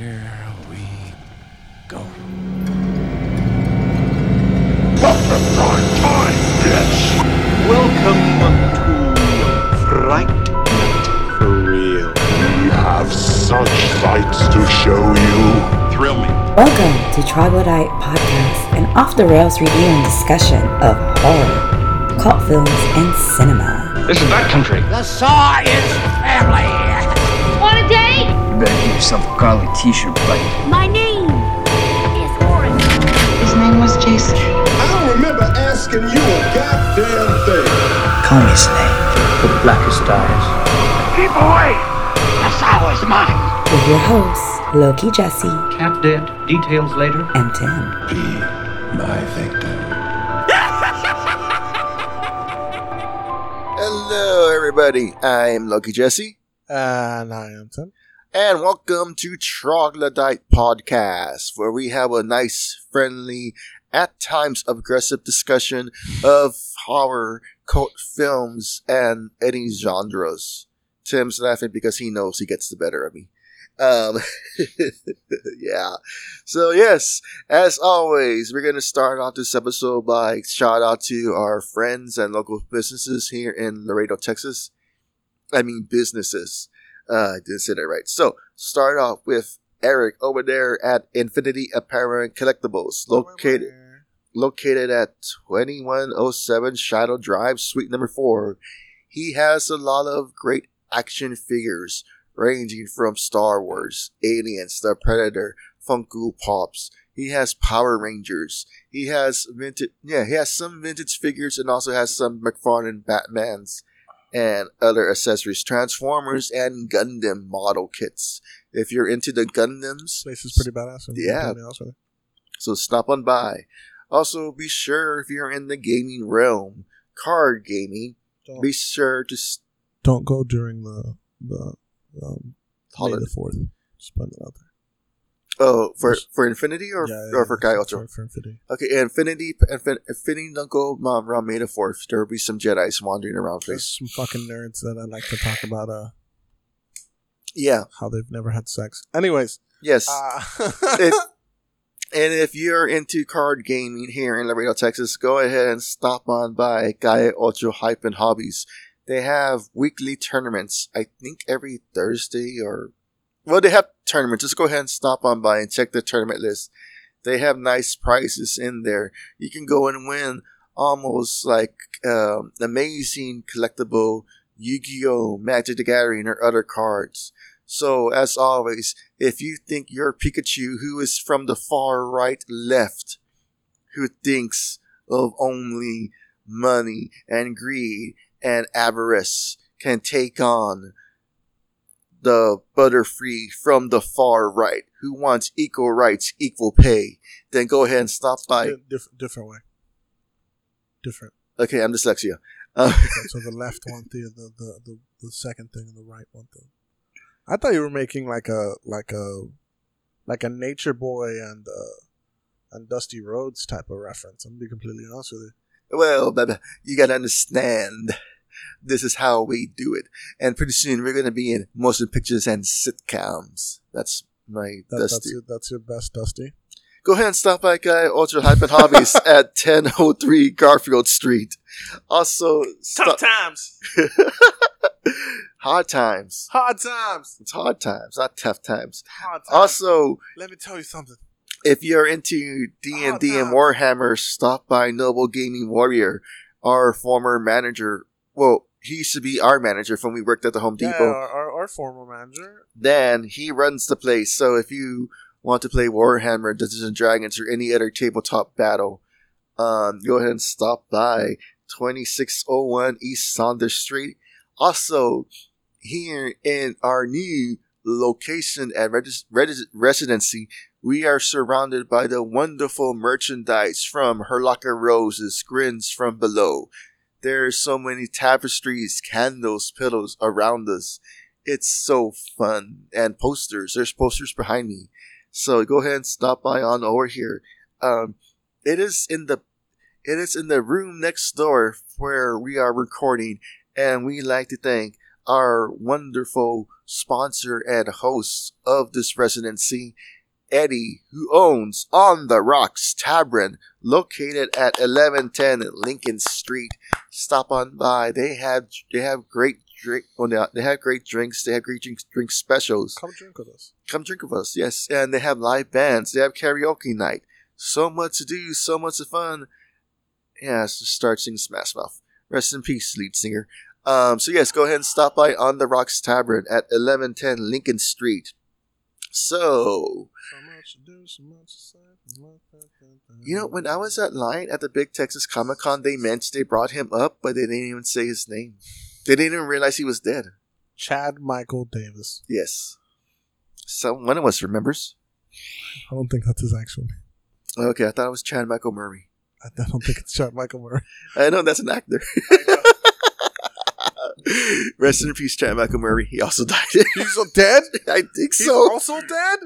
Here we go. Welcome to Fright Night for Real. We have such sights to show you. Thrill me. Welcome to Troglodyte Podcast, an off the rails review and discussion of horror, cult films, and cinema. This is backcountry. The Saw is family. Better get yourself a Carly t-shirt, buddy. My name is Orange. His name was Jason. I don't remember asking you a goddamn thing. Call me Snake. The blackest eyes. Keep away. The Saw is mine. With your hosts, Loki Jesse Cat dead. Details later. and Tim. Be my victim. Hello, everybody. I'm Loki Jesse, And I am Tim. And welcome to Troglodyte Podcast, where we have a nice, friendly, at times aggressive discussion of horror, cult films, and any genres. Tim's laughing because he knows he gets the better of me. Um, yeah. So yes, as always, we're gonna start off this episode by shout out to our friends and local businesses here in Laredo, Texas. I mean businesses. Uh, I didn't say that right. So start off with Eric over there at Infinity Apparel and Collectibles, located located at 2107 Shadow Drive, Suite number 4. He has a lot of great action figures ranging from Star Wars, Aliens, The Predator, Funko Pops. He has Power Rangers. He has vintage, yeah, he has some vintage figures and also has some McFarlane Batmans and other accessories, Transformers and Gundam model kits. If you're into the Gundams, Place is pretty badass. Yeah. gonna be honest with you. so stop on by. Also, be sure if you're in the gaming realm, card gaming, Don't, be sure to s- don't go during the the um, holiday. the fourth. Just putting it out there. Oh, for for Infinity or Yeah, or yeah, for yeah, Kai Ultra? For, for Infinity. Okay, Infinity, Infin- Infinity, go um, around May Fourth. There will be some Jedi's wandering around. There's Place. some fucking nerds that I like to talk about uh Yeah. how they've never had sex. Anyways, Yes. uh, If- and if you're into card gaming here in Laredo, Texas, go ahead and stop on by Gaia Ultra Hype and Hobbies. They have weekly tournaments. I think every Thursday or well, they have tournaments. Just go ahead and stop on by and check the tournament list. They have nice prizes in there. You can go and win almost like um, amazing collectible Yu-Gi-Oh, Magic the Gathering, or other cards. So, as always, if you think you're Pikachu who is from the far right left, who thinks of only money and greed and avarice, can take on the Butterfree from the far right, who wants equal rights, equal pay, then go ahead and stop by. di- diff- different way. Different. Okay, I'm dyslexia. Uh, different. so the left one, the, the the the the second thing, and the right one thing. I thought you were making like a like a like a Nature Boy and uh, and Dusty Rhodes type of reference. I'm gonna be completely honest with you. Well, baby, you gotta understand. This is how we do it. And pretty soon we're gonna be in motion pictures and sitcoms. That's my That, that's Dusty. your that's your best Dusty. Go ahead and stop by Guy Ultra Hype and Hobbies at 1003 Garfield Street. Also, stop- times, hard times. hard times, It's hard times, not tough times. hard times. Also, let me tell you something. if you're into D&D Oh, and. Warhammer, stop by Noble Gaming Warrior, our former manager. Well, he used to be our manager when we worked at the Home Yeah, Depot. our, our, our former manager. Then he runs the place. So if you want to play Warhammer, Dungeons and Dragons, or any other tabletop battle, um, go ahead and stop by 2601 East Saunders Street. Also, here in our new location at Regis- Regis- residency, we are surrounded by the wonderful merchandise from Herlocker Roses, Grins from Below. There's so many tapestries, candles, pillows around us. It's so fun. And posters. There's posters behind me. So go ahead and stop by on over here. Um, it is in the it is in the room next door where we are recording, and we like to thank our wonderful sponsor and host of this residency, Eddie, who owns On the Rocks Tavern, located at 1110 Lincoln Street. Stop on by. They have they have great drink. Well, they- they have great drinks. They have great drink, drink specials. Come drink with us. Come drink with us. Yes, and they have live bands. They have karaoke night. So much to do. So much of fun. Yeah, so start singing Smash Mouth. Rest in peace, lead singer. Um, so yes, go ahead and stop by on the Rocks Tavern at 1110 Lincoln Street. So, So much to do, so much to say. you know, when I was at line at the Big Texas Comic Con, they mentioned they brought him up, but they didn't even say his name. They didn't even realize he was dead. Chad Michael Davis. Yes. So one of us remembers. I don't think that's his actual name. Okay, I thought it was Chad Michael Murray. I I don't think it's Chad Michael Murray. I know that's an actor. Rest in peace, Chad Michael Murray. He also died. He's so dead? I think He's so. also dead?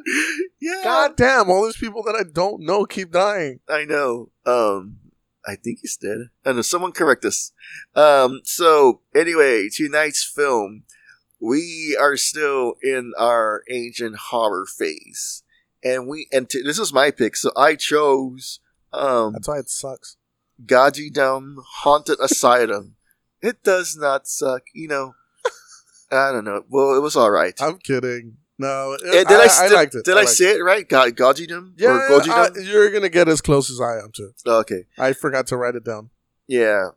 yeah. God damn, all these people that I don't know keep dying. I know. Um, I think he's dead. I know. Someone correct us. Um, so anyway, tonight's film, we are still in our ancient horror phase, and we and t- this was my pick. So I chose um That's why it sucks. Gaji Dum Haunted Asylum. It does not suck, you know. I don't know. Well, it was all right. I'm kidding. No, Eh, did I, I, st- liked it. Did I, liked say it right? Ga- Gaji Dum Yeah, or Goji I- you're gonna get as close as I am to. it. okay. I forgot to write it down. Yeah.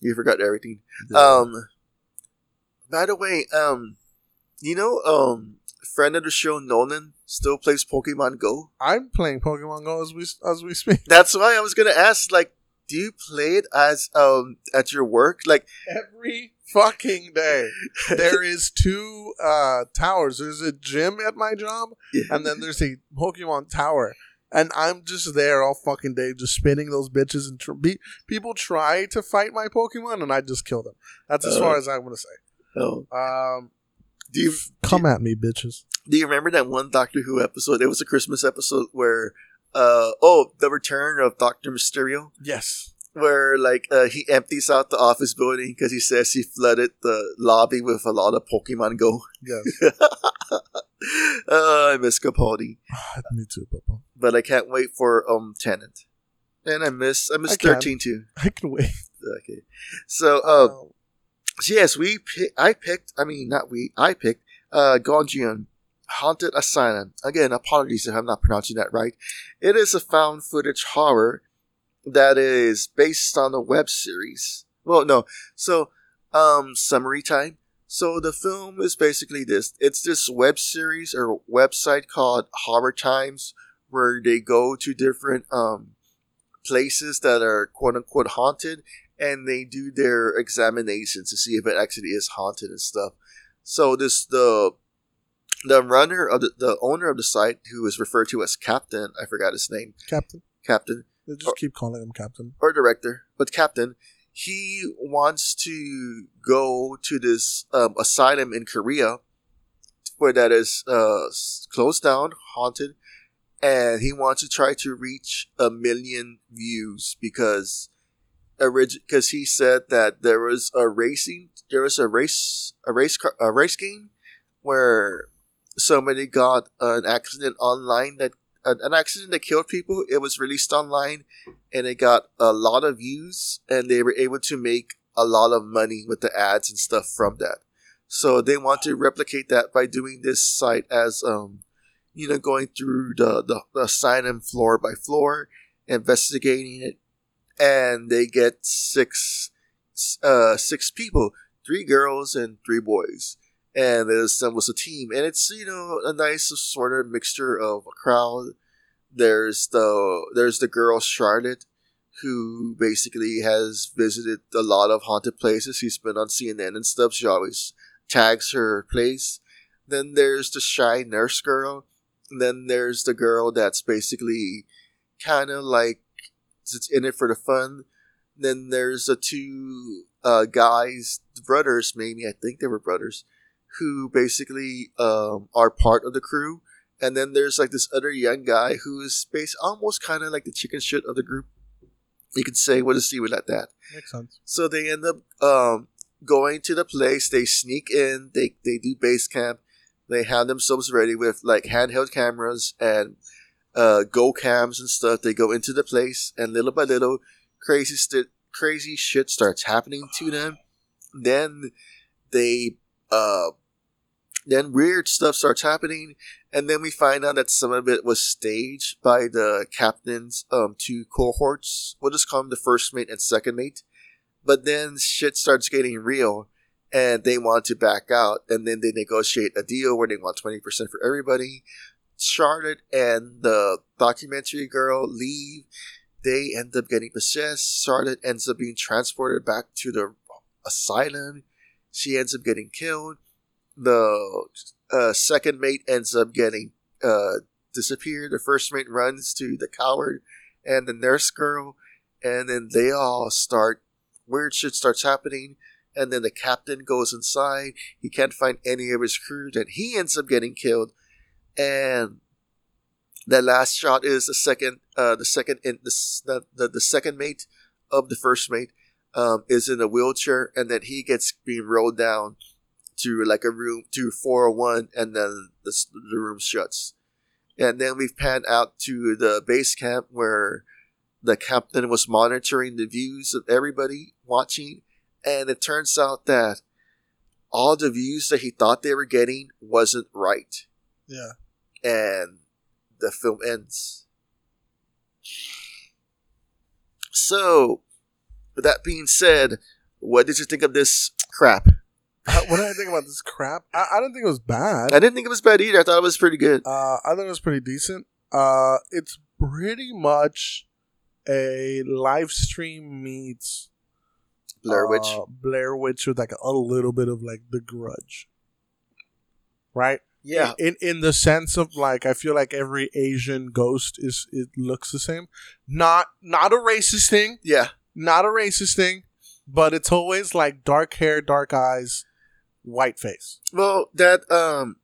You forgot everything. Um by the way, um you know um friend of the show Nolan still plays Pokemon Go? I'm playing Pokemon Go as we as we speak. That's why I was gonna ask, like, do you play it as um at your work? Like Every fucking day, there is two uh towers. There's a gym at my job, yeah. and then there's a Pokemon tower. And I'm just there all fucking day, just spinning those bitches. And tr- be- people try to fight my Pokemon, and I just kill them. That's as far as I want to say. oh. Um, do you come at me, bitches. do you remember that one Doctor Who episode? It was a Christmas episode where uh oh, the return of Doctor Mysterio. Yes. where like uh, he empties out the office building because he says he flooded the lobby with a lot of Pokemon Go. Yes. uh, I miss Capaldi, me too, Papa. but I can't wait for um Tennant, and I miss I miss I can. thirteen too. I can wait. Okay, so uh, Um, so yes, we pick, I picked. I mean, not we. I picked uh Haunted Asylum. Again, apologies if I'm not pronouncing that right. It is a found footage horror that is based on a web series. Well, no. So, um, summary time. So the film is basically this. It's this web series or website called Horror Times, where they go to different um places that are quote unquote haunted, and they do their examinations to see if it actually is haunted and stuff. So this the the runner of the, the owner of the site, who is referred to as Captain, I forgot his name, Captain. Captain They just keep calling him Captain. or director, but Captain, he wants to go to this um, asylum in Korea where that is uh, closed down, haunted, and he wants to try to reach a million views because because he said that there was a racing there was a race a race car, a race game where somebody got an accident online that an accident that killed people. It was released online and it got a lot of views and they were able to make a lot of money with the ads and stuff from that. So they want to replicate that by doing this site as um you know going through the the, the asylum floor by floor investigating it and they get six uh six people three girls and three boys and it assembles a team. And it's you know a nice sort of mixture of a crowd. There's the there's the girl charlotte who basically has visited a lot of haunted places. She's been on cnn and stuff. She always tags her place. Then there's the shy nurse girl. And then there's the girl that's basically kind of like it's in it for the fun. Then there's the two uh, guys brothers maybe. I think they were brothers who basically um, are part of the crew and then there's like this other young guy who is based almost kind of like the chicken shit of the group you could say what is he with like that Makes sense. so they end up um, going to the place. They sneak in. They they do base camp, They have themselves ready with like handheld cameras and uh, go cams and stuff. They go into the place, and little by little, crazy st- crazy shit starts happening to them. Then they uh, then weird stuff starts happening, and then we find out that some of it was staged by the captain's um two cohorts. We'll just call them the first mate and second mate. But then shit starts getting real, and they want to back out, and then they negotiate a deal where they want twenty percent for everybody. Charlotte and the documentary girl leave. They end up getting possessed. Charlotte ends up being transported back to the asylum. She ends up getting killed the uh, second mate ends up getting uh, disappeared. The first mate runs to the coward and the nurse girl, and then they all start weird shit starts happening. And then the captain goes inside. He can't find any of his crew, and he ends up getting killed. And the last shot is the second, uh, the second, in the, the the second mate of the first mate um, is in a wheelchair, and then he gets being rolled down to like a room to 401 and then the, the room shuts. And then we've panned out to the base camp where the captain was monitoring the views of everybody watching and it turns out that all the views that he thought they were getting wasn't right. Yeah. and the film ends. So with that being said what did you think of this crap Uh, what did I think about this crap? I, I didn't think it was bad. I didn't think it was bad either. I thought it was pretty good. Uh, I think it was pretty decent. Uh, it's pretty much a live stream meets Blair Witch. uh, Blair Witch with like a little bit of like The Grudge, right? yeah. In in the sense of like, I feel like every Asian ghost is it looks the same. Not not a racist thing, Yeah. Not a racist thing, but it's always like dark hair, dark eyes, white face. Well, that um,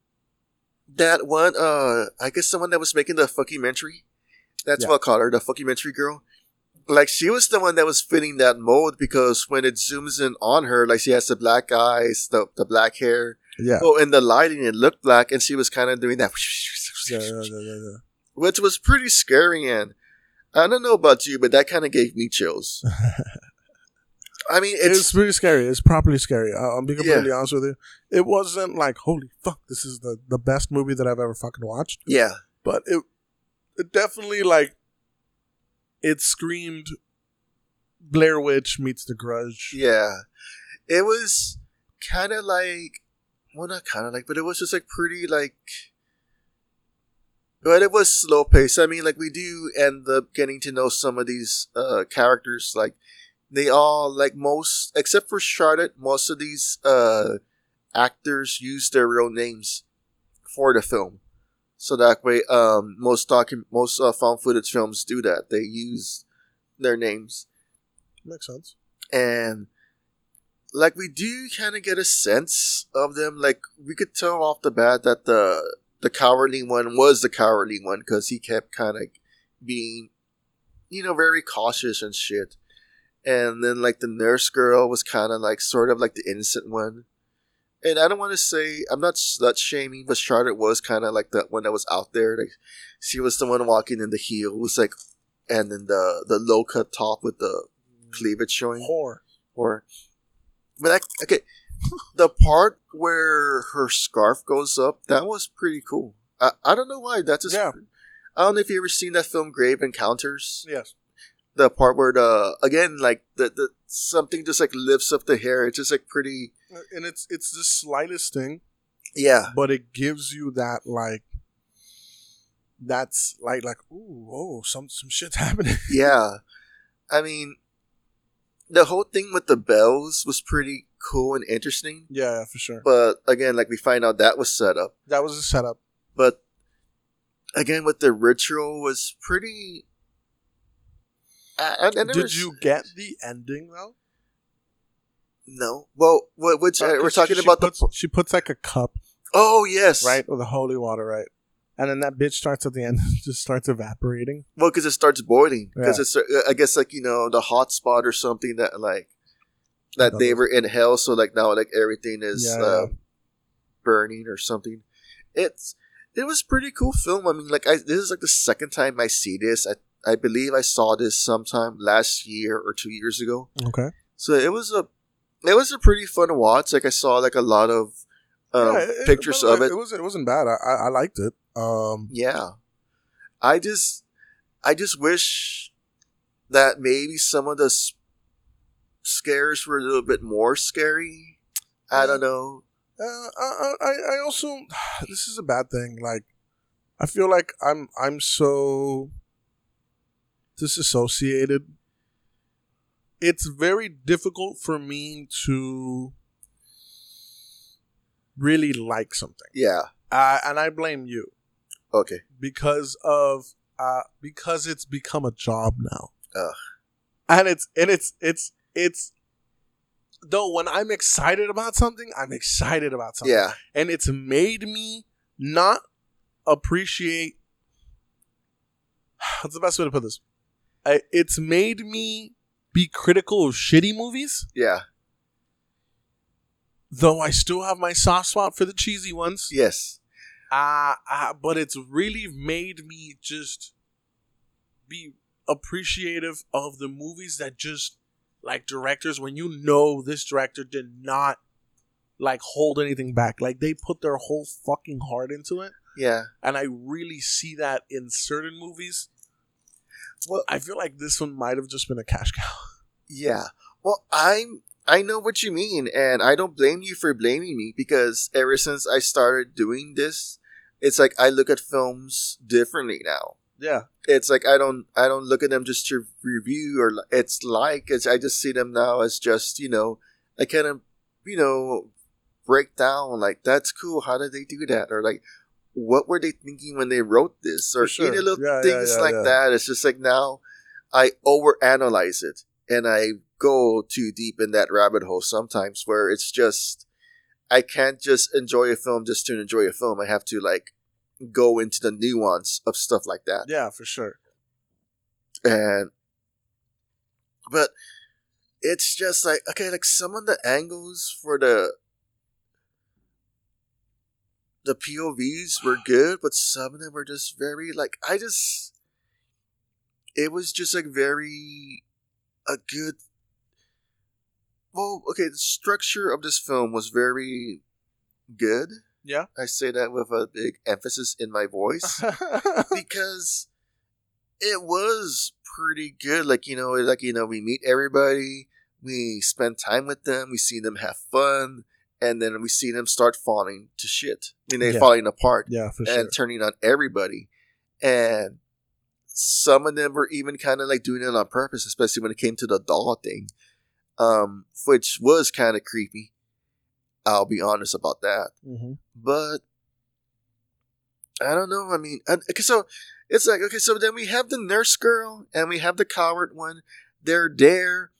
that one uh, I guess someone that was making the fuckumentary. That's Yeah. what I call her, the fuckumentary girl. Like she was the one that was fitting that mold because when it zooms in on her, like she has the black eyes, the the black hair. Yeah. Well, in the lighting, it looked black, and she was kind of doing that, yeah, yeah, yeah, yeah. which was pretty scary. And I don't know about you, but that kind of gave me chills. I mean, It's, it's pretty scary. It's properly scary. I'll be completely honest with you. It wasn't like holy fuck, this is the the best movie that I've ever fucking watched. yeah, But it it definitely like it screamed Blair Witch meets The Grudge. Yeah. It was kind of like, well, not kind of like, but it was just like pretty like, but it was slow paced. I mean, like we do end up getting to know some of these uh, characters. Like they all, like most, except for Charlotte, most of these uh, actors use their real names for the film. So that way, um, most docu- most uh, found footage films do that. They use their names Makes sense. and like we do kind of get a sense of them like we could tell off the bat that the the cowardly one was the cowardly one because he kept kind of being you know very cautious and shit. And then like the nurse girl was kind of like sort of like the innocent one. And i don't want to say i'm not slut shaming but charlotte was kind of like the one that was out there like she was the one walking in the heels like and then the the low cut top with the cleavage showing. Whore. or but that, okay the part where her scarf goes up that was pretty cool i, I don't know why that's just Yeah. i don't know if you ever seen that film grave encounters Yes. the part where the again like the, the something just like lifts up the hair it's just like pretty uh, And it's it's the slightest thing, yeah but it gives you that like that's like like ooh oh some some shit's happening. yeah i mean the whole thing with the bells was pretty cool and interesting yeah, yeah, for sure. but again like we find out that was set up That was a setup. but again with the ritual was pretty I, I, Did s- you get the ending though? no well what, which uh, we're talking she about puts, the she puts like a cup oh yes right with the holy water right, and then that bitch starts at the end just starts evaporating. well because it starts boiling because Yeah. it's uh, i guess like you know the hot spot or something that like that they were in hell so like now like everything is Yeah, uh, yeah. burning or something it's it was pretty cool film. I mean, like I this is like the second time I see this. I I believe I saw this sometime last year or two years ago. Okay. So it was a it was a pretty fun watch. Like I saw like a lot of um, Yeah, it- pictures the of it. It wasn't. It wasn't bad. I, I, I liked it. Um. Yeah. I just I just wish that maybe some of the s- scares were a little bit more scary. I don't know. Uh, I, I, I also, this is a bad thing. Like, I feel like I'm, I'm so disassociated. It's very difficult for me to really like something, Yeah. uh, and I blame you Okay. because of, uh, because it's become a job now, Ugh. and it's, and it's, it's, it's. Though when I'm excited about something, I'm excited about something Yeah. and it's made me not appreciate what's the best way to put this I, it's made me be critical of shitty movies Yeah. though i still have my soft spot for the cheesy ones Yes. uh, uh, but it's really made me just be appreciative of the movies that just like directors when you know this director did not like hold anything back like they put their whole fucking heart into it Yeah. and I really see that in certain movies. Well- I feel like this one might have just been a cash cow. Yeah. Well, I'm I know what you mean and I don't blame you for blaming me because ever since I started doing this, it's like I look at films differently now. Yeah, It's like I don't I don't look at them just to review or it's like it's I just see them now as just, you know, I kind of, you know, break down like that's cool. How did they do that? Or like what were they thinking when they wrote this? Or sure. know, little Yeah, things yeah, like yeah. that. It's just like now I overanalyze it and I go too deep in that rabbit hole sometimes where it's just I can't just enjoy a film just to enjoy a film. I have to like go into the nuance of stuff like that. yeah, for sure. And but it's just like okay, like some of the angles for the the POVs were good, but some of them were just very like I just it was just like very a good well, okay, the structure of this film was very good. Yeah. I say that with a big emphasis in my voice because it was pretty good. Like you know, like you know, we meet everybody, we spend time with them, we see them have fun, and then we see them start falling to shit. I mean, they're Yeah. falling apart yeah, for sure. and turning on everybody, and some of them were even kind of like doing it on purpose, especially when it came to the doll thing, um, which was kind of creepy. I'll be honest about that hmm but I don't know. I mean, okay, so it's like okay, so then we have the nurse girl and we have the coward one. They're there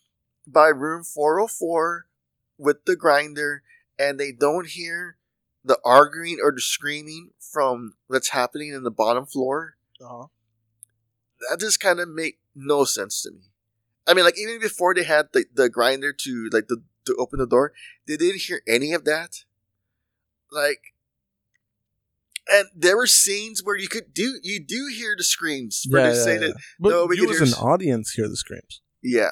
by room four hundred four with the grinder, and they don't hear the arguing or the screaming from what's happening in the bottom floor. Uh-huh. That just kind of make no sense to me. I mean, like even before they had the, the grinder to like the to open the door, they didn't hear any of that. Like, and there were scenes where you could do you do hear the screams Yeah, yeah, yeah. that But No, you as an audience hear the screams. yeah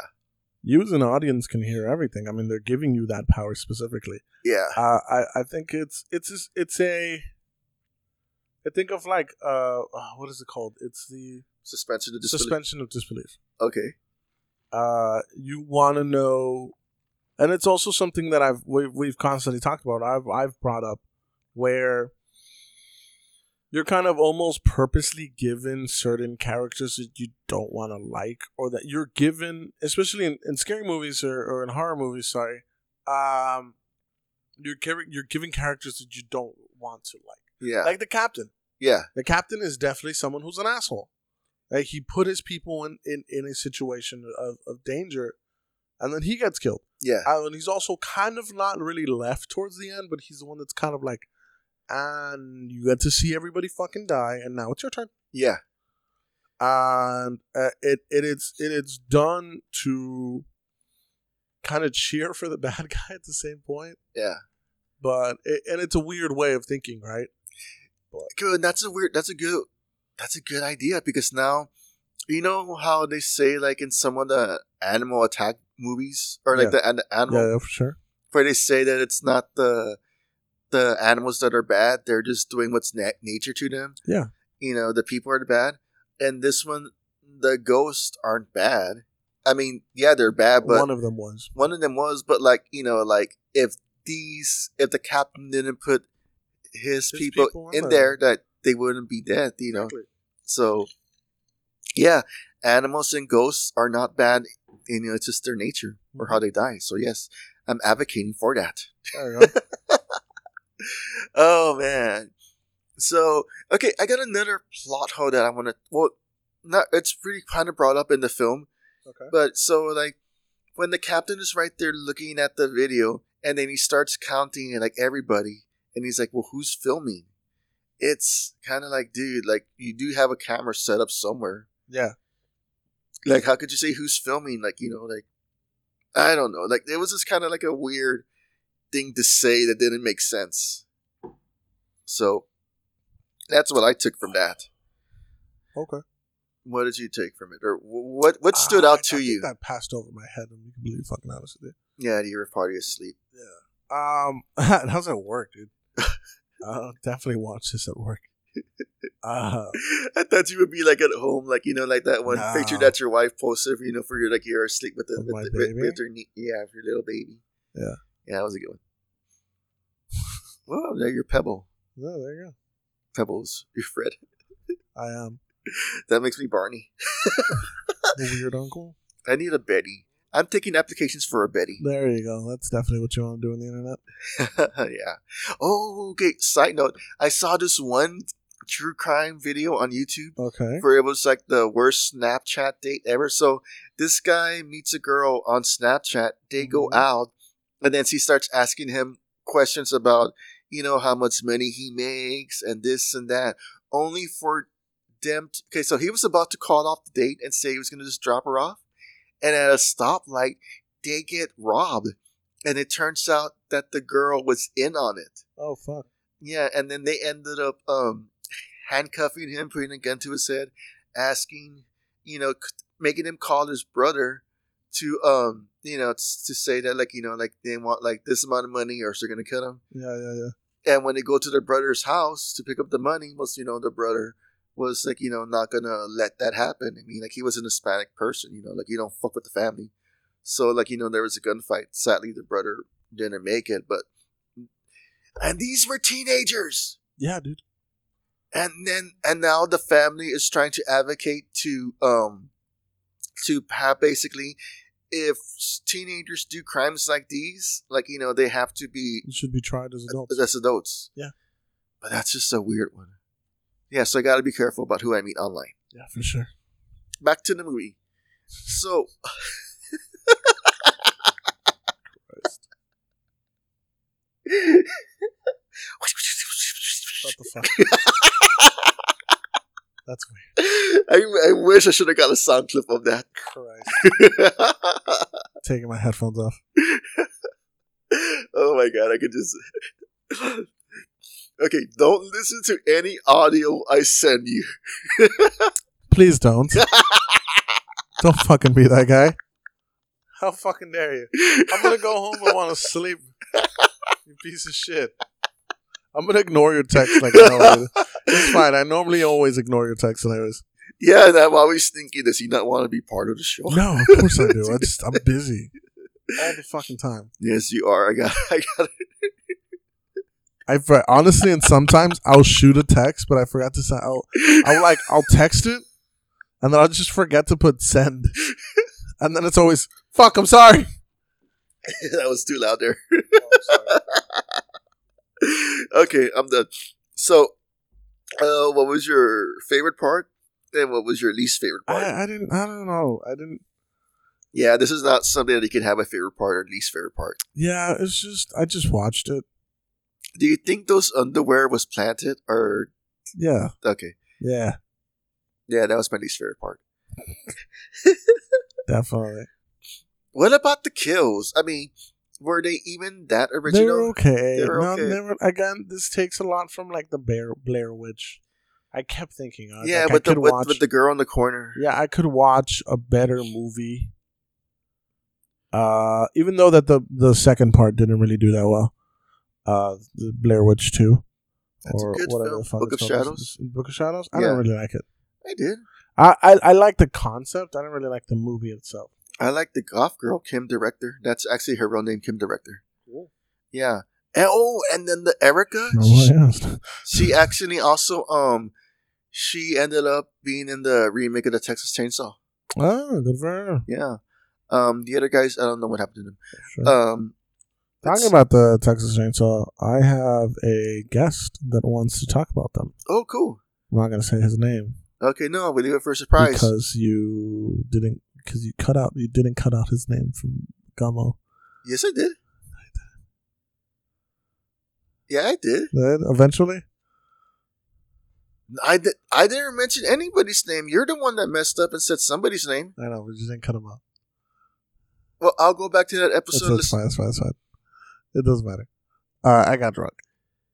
You as an audience can hear everything. I mean, they're giving you that power specifically. yeah Uh, I I think it's it's it's a. I think of like uh, oh, what is it called? It's the suspension of disbelief. suspension of disbelief. Okay, uh, you want to know, and it's also something that I've we've, we've constantly talked about. I've I've brought up where you're kind of almost purposely given certain characters that you don't want to like, or that you're given, especially in, in scary movies or, or in horror movies. Sorry, um, you're giv- you're giving characters that you don't want to like, yeah, like the captain. yeah, The captain is definitely someone who's an asshole. Like he put his people in, in, in a situation of, of danger, and then he gets killed. Yeah, Uh, and he's also kind of not really left towards the end, but he's the one that's kind of like, and you get to see everybody fucking die, and now it's your turn. yeah, And uh, it it is it is done to kind of cheer for the bad guy at the same point, yeah. but it, and it's a weird way of thinking, right? But Good. That's a weird. That's a good. That's a good idea because now, you know how they say like in some of the animal attack movies or like Yeah. the an- animal yeah, for sure. where they say that it's not the the animals that are bad; they're just doing what's na- nature to them. Yeah. You know, the people are bad, and this one, the ghosts aren't bad. I mean, yeah, they're bad, but One of them was. one of them was, but like you know, like if these, if the captain didn't put his, His people, people in there. there, that they wouldn't be dead. You know, so yeah, animals and ghosts are not bad. You know, it's just their nature or how mm-hmm. they die. So yes, I'm advocating for that. There you go. Oh man. So okay, I got another plot hole that I want to. Well, not it's pretty kind of brought up in the film, okay. but so like when the captain is right there looking at the video, and then he starts counting like everybody, and he's like, "Well, who's filming?" It's kind of like, dude, like you do have a camera set up somewhere. Yeah. Like, how could you say who's filming? Like, you know, like I don't know. Like, it was just kind of like a weird thing to say that didn't make sense. So that's what I took from that. Okay. What did you take from it, or what? What stood Ah, out to I you? That passed over my head. I'm completely fucking honest with you. Yeah, you were probably asleep. Yeah. Um, how's that work, dude? I'll definitely watch this at work. Uh, I thought you would be like at home, like you know, like that one No. picture that your wife posted, you know, for your like you're asleep with the With with, the, with, with your knee, yeah, for your little baby. Yeah. yeah, that was a good one. Well, there your pebble, no, there you go. pebbles, your Fred. I am That makes me Barney. the weird uncle. I need a Betty. I'm taking applications for a Betty. There you go. That's definitely what you want to do on the internet. yeah. Oh, okay. Side note: I saw this one true crime video on YouTube Okay. where it was like the worst Snapchat date ever. So this guy meets a girl on Snapchat. They go Mhm. out, and then she starts asking him questions about, you know, how much money he makes and this and that, only for them. To, okay, so he was about to call off the date and say he was going to just drop her off, and at a stoplight, they get robbed, and it turns out that the girl was in on it. Oh fuck. Yeah, and then they ended up um, handcuffing him, putting a gun to his head, asking, you know, making him call his brother to, um, you know, to say that like you know, like they want like this amount of money, or they're gonna kill him. Yeah, yeah, yeah. And when they go to their brother's house to pick up the money, most you know, the brother was like, you know, not gonna let that happen. I mean, like he was an Hispanic person, you know, like you don't fuck with the family. So like you know, there was a gunfight. Sadly, the brother didn't make it, but and these were teenagers Yeah, dude. And then and now the family is trying to advocate to um to have basically if teenagers do crimes like these like you know they have to be You should be tried as adults. as adults Yeah. but that's just a weird one yeah so i gotta be careful about who i meet online Yeah, for sure. back to the movie so What the fuck? That's weird. I, I wish I should have got a sound clip of that. Christ. Taking my headphones off. oh my god, I could just. okay, don't listen to any audio I send you. Please don't. don't fucking be that guy. How fucking dare you? I'm gonna go home and want to sleep. You piece of shit. I'm gonna ignore your text like I always. It's fine. I normally always ignore your text, anyways. Yeah, and I'm always thinking, does he not want to be part of the show? No, of course I do. I just I'm busy all the fucking time. Yes, you are. I got. I got. I for- honestly, and sometimes I'll shoot a text, but I forgot to send. I'll, I'll like I'll text it, and then I'll just forget to put send, and then it's always fuck. I'm sorry. that was too loud there. okay, I'm done. So, uh, what was your favorite part, and what was your least favorite part? I, I didn't. I don't know. I didn't. yeah, this is not something that you can have a favorite part or least favorite part. Yeah, it's just I just watched it. Do you think those underwear was planted or Yeah, okay? yeah, Yeah, that was my least favorite part. definitely. What about the kills? I mean, Were they even that original? were okay. They were no, okay. they were- again, this takes a lot from like the Bear, Blair Witch. I kept thinking, uh, yeah, like, I with the could with, watch, with the girl in the corner. yeah, I could watch a better movie. Uh, even though that the the second part didn't really do that well. Uh, the Blair Witch Two, That's a or good whatever film. the fuck Book of. Shadows? Book of Shadows. I Yeah. didn't really like it. I did. I, I I like the concept. I didn't really like the movie itself. I like the goth girl, Kim Director. That's actually her real name, Kim Director. Cool. Yeah. And, oh, and then the Erica. No she, she actually also um she ended up being in the remake of the Texas Chainsaw. Oh, good for her. Yeah. Um, the other guys, I don't know what happened to them. Sure. Um, Talking about the Texas Chainsaw, I have a guest that wants to talk about them. oh, cool. I'm not going to say his name Okay, no, we leave it for a surprise. because you didn't because you cut out you didn't cut out his name from Gummo. yes, I did. Yeah, I did. Then eventually, I did. I didn't mention anybody's name. You're the one that messed up and said somebody's name. I know we just didn't cut him out. Well, I'll go back to that episode. it's fine. It's fine. It's fine. It doesn't matter. Uh, I got drunk.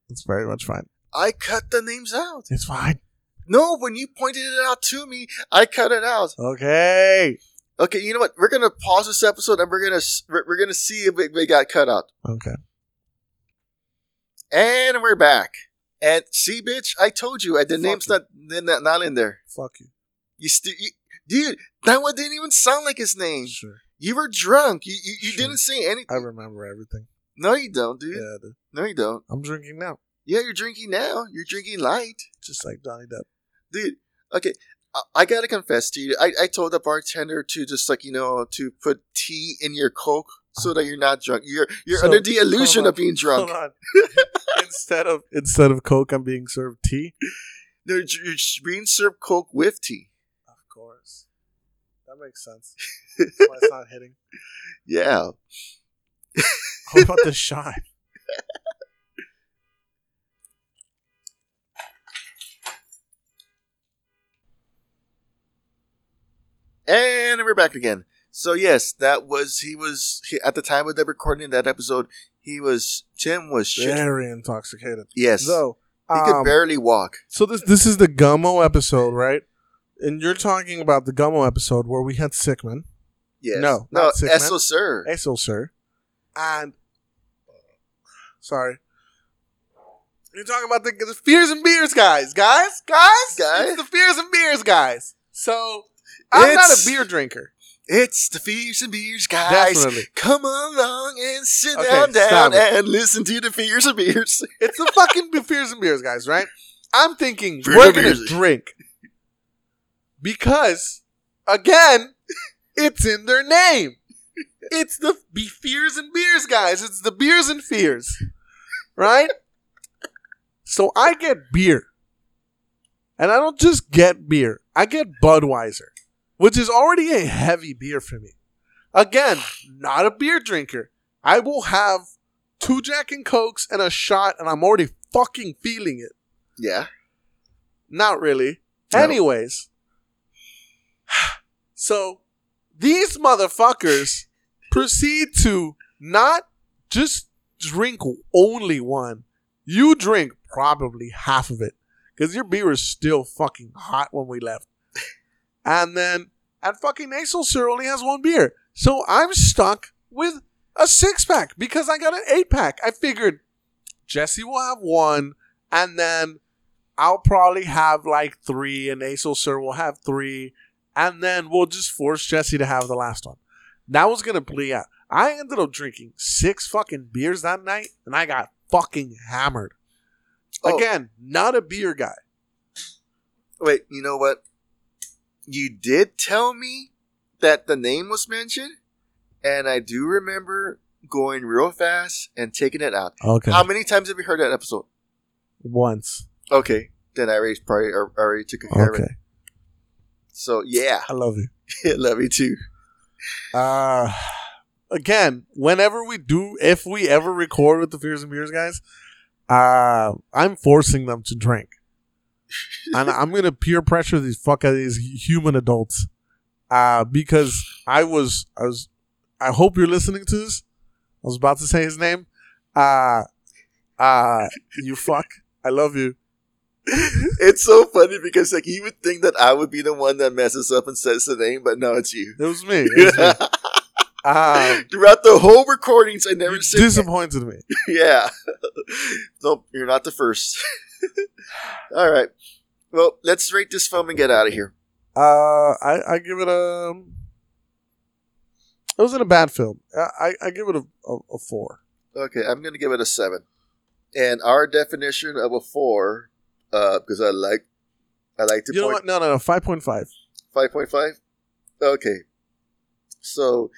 It's very much fine. I cut the names out. It's fine. No, when you pointed it out to me, I cut it out. Okay. Okay, you know what? We're gonna pause this episode and we're gonna we're, gonna see if it, it got cut out. Okay. And we're back. And see, bitch, I told you, uh, the Fuck name's you. not not not in there. Fuck you. You still, dude. That one didn't even sound like his name. Sure. You were drunk. You you, you Sure. didn't say anything. I remember everything. no, you don't, dude. Yeah, dude. No, you don't. I'm drinking now, Yeah, you're drinking now. You're drinking light. just like Donnie Depp. dude. Okay, I, I gotta confess to you. I, I told the bartender to just like you know to put tea in your coke so that you're not drunk. You're you're So, under the illusion of being drunk. Hold on. instead of instead of Coke, I'm being served tea. No, You're, being served coke with tea. Of course, that makes sense. That's why it's not hitting. Yeah. What about the shine? And we're back again. So yes, that was he was he, at the time of the recording of that episode. He was Tim was shit. Very intoxicated. Yes, Though, he could um, barely walk. so this this is the Gummo episode, right? And you're talking about the Gummo episode where we had Sickman, Yes, no, no. Esso sir. Aso sir, and sorry. You're talking about the, the fears and beers, guys, guys, guys, Guys? It's the fears and beers, guys. So I'm not a beer drinker. It's the Fears and Beers, guys. Definitely. Come along and sit Okay, down, down and listen to the Fears and Beers. It's the fucking fears and beers, guys, right? I'm thinking Fears we're gonna beers. drink because, again, it's in their name. It's the be fears and beers, guys. It's the beers and fears, right? So I get beer, and I don't just get beer. I get Budweiser, which is already a heavy beer for me. Again, not a beer drinker. I will have two Jack and Cokes and a shot, and I'm already fucking feeling it. Yeah. Not really. No. Anyways, so these motherfuckers proceed to not just drink only one. You drink probably half of it because your beer is still fucking hot when we left. And then, and fucking Nasal Sir only has one beer. So I'm stuck with a six pack because I got an eight pack. I figured Jesse will have one, and then I'll probably have like three, and Aso Sir will have three, and then we'll just force Jesse to have the last one. That was gonna play out. I ended up drinking six fucking beers that night, and I got fucking hammered. Oh. Again, not a beer guy. Wait, you know what? You did tell me that the name was mentioned, and I do remember going real fast and taking it out. Okay. How many times have you heard that episode? Once. Okay, then I already probably I already took a care of it. Okay. So yeah, I love you. Yeah. Love you too. Uh again, whenever we do, if we ever record with the Fears and Beers guys, uh, I'm forcing them to drink, and I'm gonna peer pressure these fuck out these human adults, uh, because I was, I was, I hope you're listening to this. I was about to say his name. Uh uh you fuck. I love you. it's so funny because like you would think that I would be the one that messes up and says the name, but no, it's you. It was me. It was me. Um, Throughout the whole recordings, I never disappointed me. Yeah. nope, you're not the first. All right. Well, let's rate this film and get out of here. Uh, I, I give it a. It wasn't a bad film. I, I, give it a, a, a four. Okay, I'm gonna give it a seven. And our definition of a four, uh, because I like, I like to You know point what? No, no, no. Five point five. five point five. Okay. So,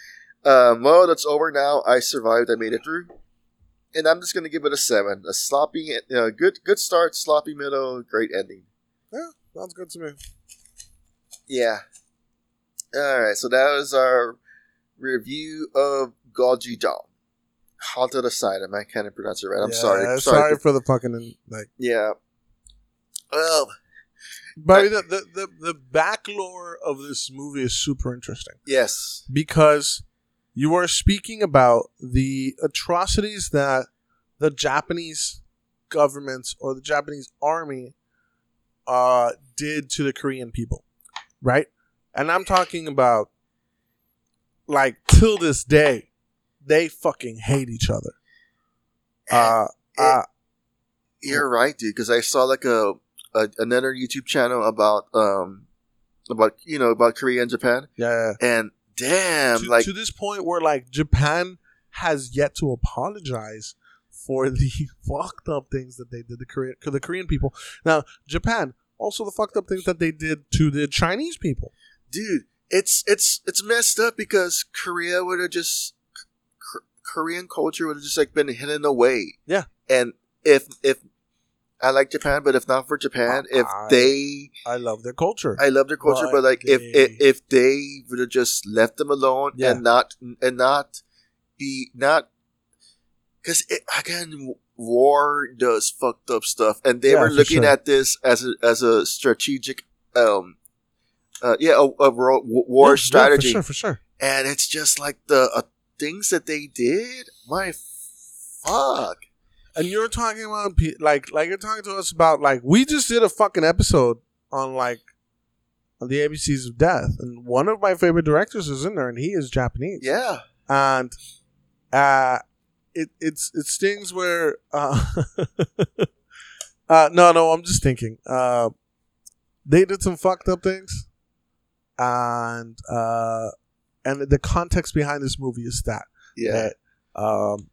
um, well, that's over now. I survived. I made it through, and I'm just gonna give it a seven. A sloppy, uh, good, good start, sloppy middle, great ending. Yeah, sounds good to me. Yeah. All right. So that was our review of Goji Dong. Haunted Asylum. I can't pronounce it right. I'm Yeah, sorry. I'm Sorry, sorry. for the fucking like. Yeah. Well, But the, the the the back lore of this movie is super interesting yes. because you are speaking about the atrocities that the Japanese government or the Japanese army uh, did to the Korean people, right? And I'm talking about like till this day, they fucking hate each other. Uh, uh, You're right, dude. Because I saw like a, a another YouTube channel about um about you know about Korea and Japan, yeah. and damn, to, like to this point where like Japan has yet to apologize for the fucked up things that they did to Korea to the Korean people. Now, Japan also the fucked up things that they did to the Chinese people. dude, it's it's it's messed up because Korea would have just Korean culture would have just like been hidden away. Yeah. and if if I like Japan, but if not for Japan, if I- they, I love their culture. I love their culture, But but like if they- if, if they would have just left them alone Yeah. and not and not be not because again war does fucked up stuff and they Yeah, were looking sure. at this as a as a strategic um uh, yeah a, a war Yeah, yeah, strategy for sure, for sure. and it's just like the uh, things that they did my fuck And you're talking about like like you're talking to us about like we just did a fucking episode on like on the ABCs of death, and one of my favorite directors is in there, and he is Japanese. yeah. And uh it it's it stings where uh uh no no i'm just thinking. Uh they did some fucked up things. And uh and the context behind this movie is that. Yeah. That, um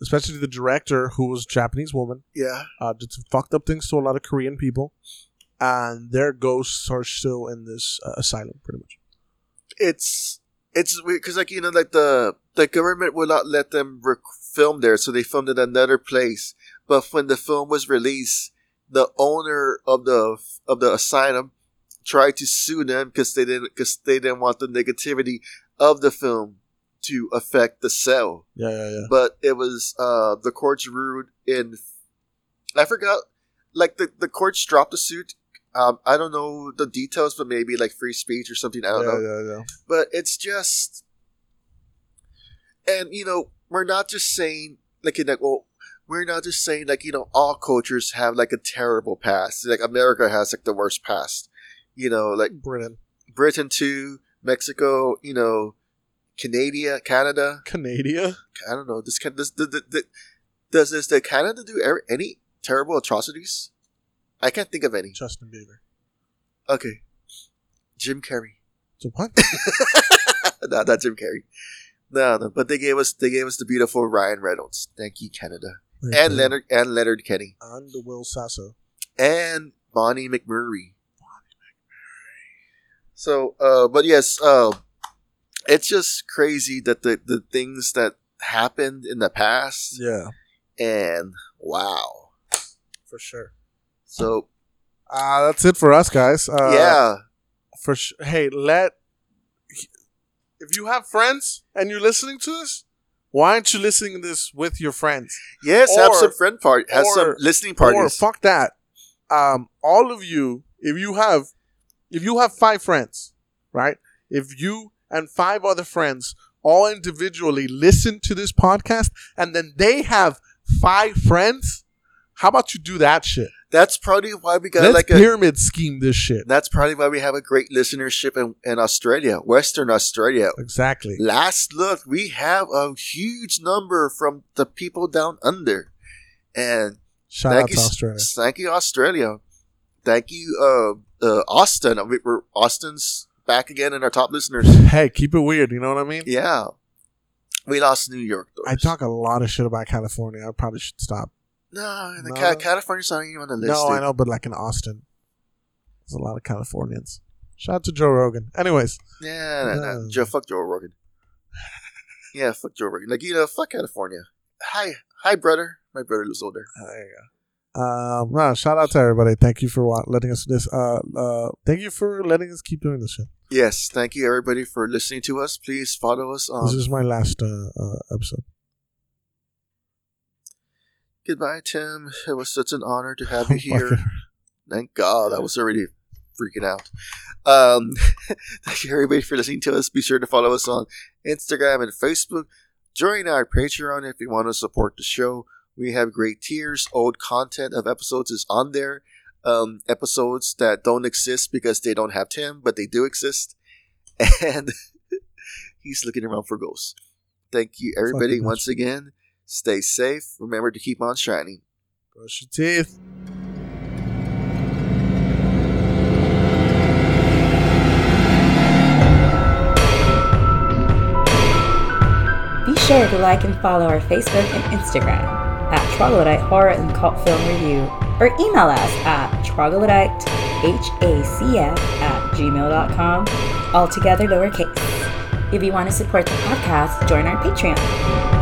especially the director who was a japanese woman yeah. uh did some fucked up things to a lot of korean people and their ghosts are still in this uh, asylum pretty much. It's it's weird because like you know like the the government would not let them rec- film there so they filmed in another place. But when the film was released the owner of the of the asylum tried to sue them because they didn't because they didn't want the negativity of the film to affect the cell. Yeah yeah yeah. But it was uh the courts ruled in i forgot like the the courts dropped the suit. Um i don't know the details but maybe like free speech or something i don't yeah, know. yeah, yeah. but it's just and you know we're not just saying like you know well we're not just saying like you know all cultures have like a terrible past. Like america has like the worst past you know like britain. Britain too mexico you know canada canada? Canada? I don't know. This can this, the, the, the, does this the canada do er- any terrible atrocities? I can't think of any. Justin bieber. Okay. Jim carrey. So what? No, not Jim Carrey. No, no, but they gave us they gave us the beautiful Ryan Reynolds. Thank you, Canada, and Leonard and Leonard Kenny, and the Will Sasso. and Bonnie McMurray. Bonnie McMurray. So, uh, but yes, uh, it's just crazy that the the things that happened in the past, Yeah, and wow. for sure. So Uh, that's it for us, guys. Uh, yeah, For sh- hey, let if you have friends and you're listening to this, why aren't you listening to this with your friends? yes, have some friend party, have some or- listening Or parties. fuck that. Um, all of you, if you have, if you have five friends, right? If you and five other friends all individually listen to this podcast and then they have five friends, how about you do that shit? That's probably why we got Let's like a. pyramid scheme this shit. That's probably why we have a great listenership in, in Australia, Western Australia. Exactly. Last look, we have a huge number from the people down under, and Shout thank out you, to Australia. Thank you, Australia. Thank you, uh, uh, Austin. We- We're Austin's back again in our top listeners. Hey, keep it weird. You know what I mean? Yeah, we lost New York. Though. I talk a lot of shit about California. I probably should stop. No, the No. Ca- California's not even on the list. No, I know, but like in Austin, there's a lot of Californians. Shout out to Joe Rogan. Anyways, Yeah, no, no. No. Joe, fuck Joe Rogan. yeah, fuck Joe Rogan. Like you know, fuck California. Hi, hi, brother. My brother lives older. Ah, there you go. Um, no, shout out to everybody. Thank you for letting us this. Uh, uh, thank you for letting us keep doing this shit. Yes, thank you everybody for listening to us. Please follow us on. this is my last uh, uh, episode. Goodbye, Tim. It was such an honor to have you here. Thank God, I was already freaking out. Um, thank you everybody for listening to us. Be sure to follow us on Instagram and Facebook. Join our Patreon if you want to support the show. We have great tiers. Old content of episodes is on there. Um, episodes that don't exist because they don't have Tim, but they do exist. And he's looking around for ghosts. Thank you, everybody, Fucking once again. Stay safe. Remember to keep on shining. Brush your teeth. Be sure to like and follow our Facebook and Instagram at Troglodyte Horror and Cult Film Review or email us at troglodytehacf at gmail.com, altogether lowercase. If you want to support the podcast, join our Patreon.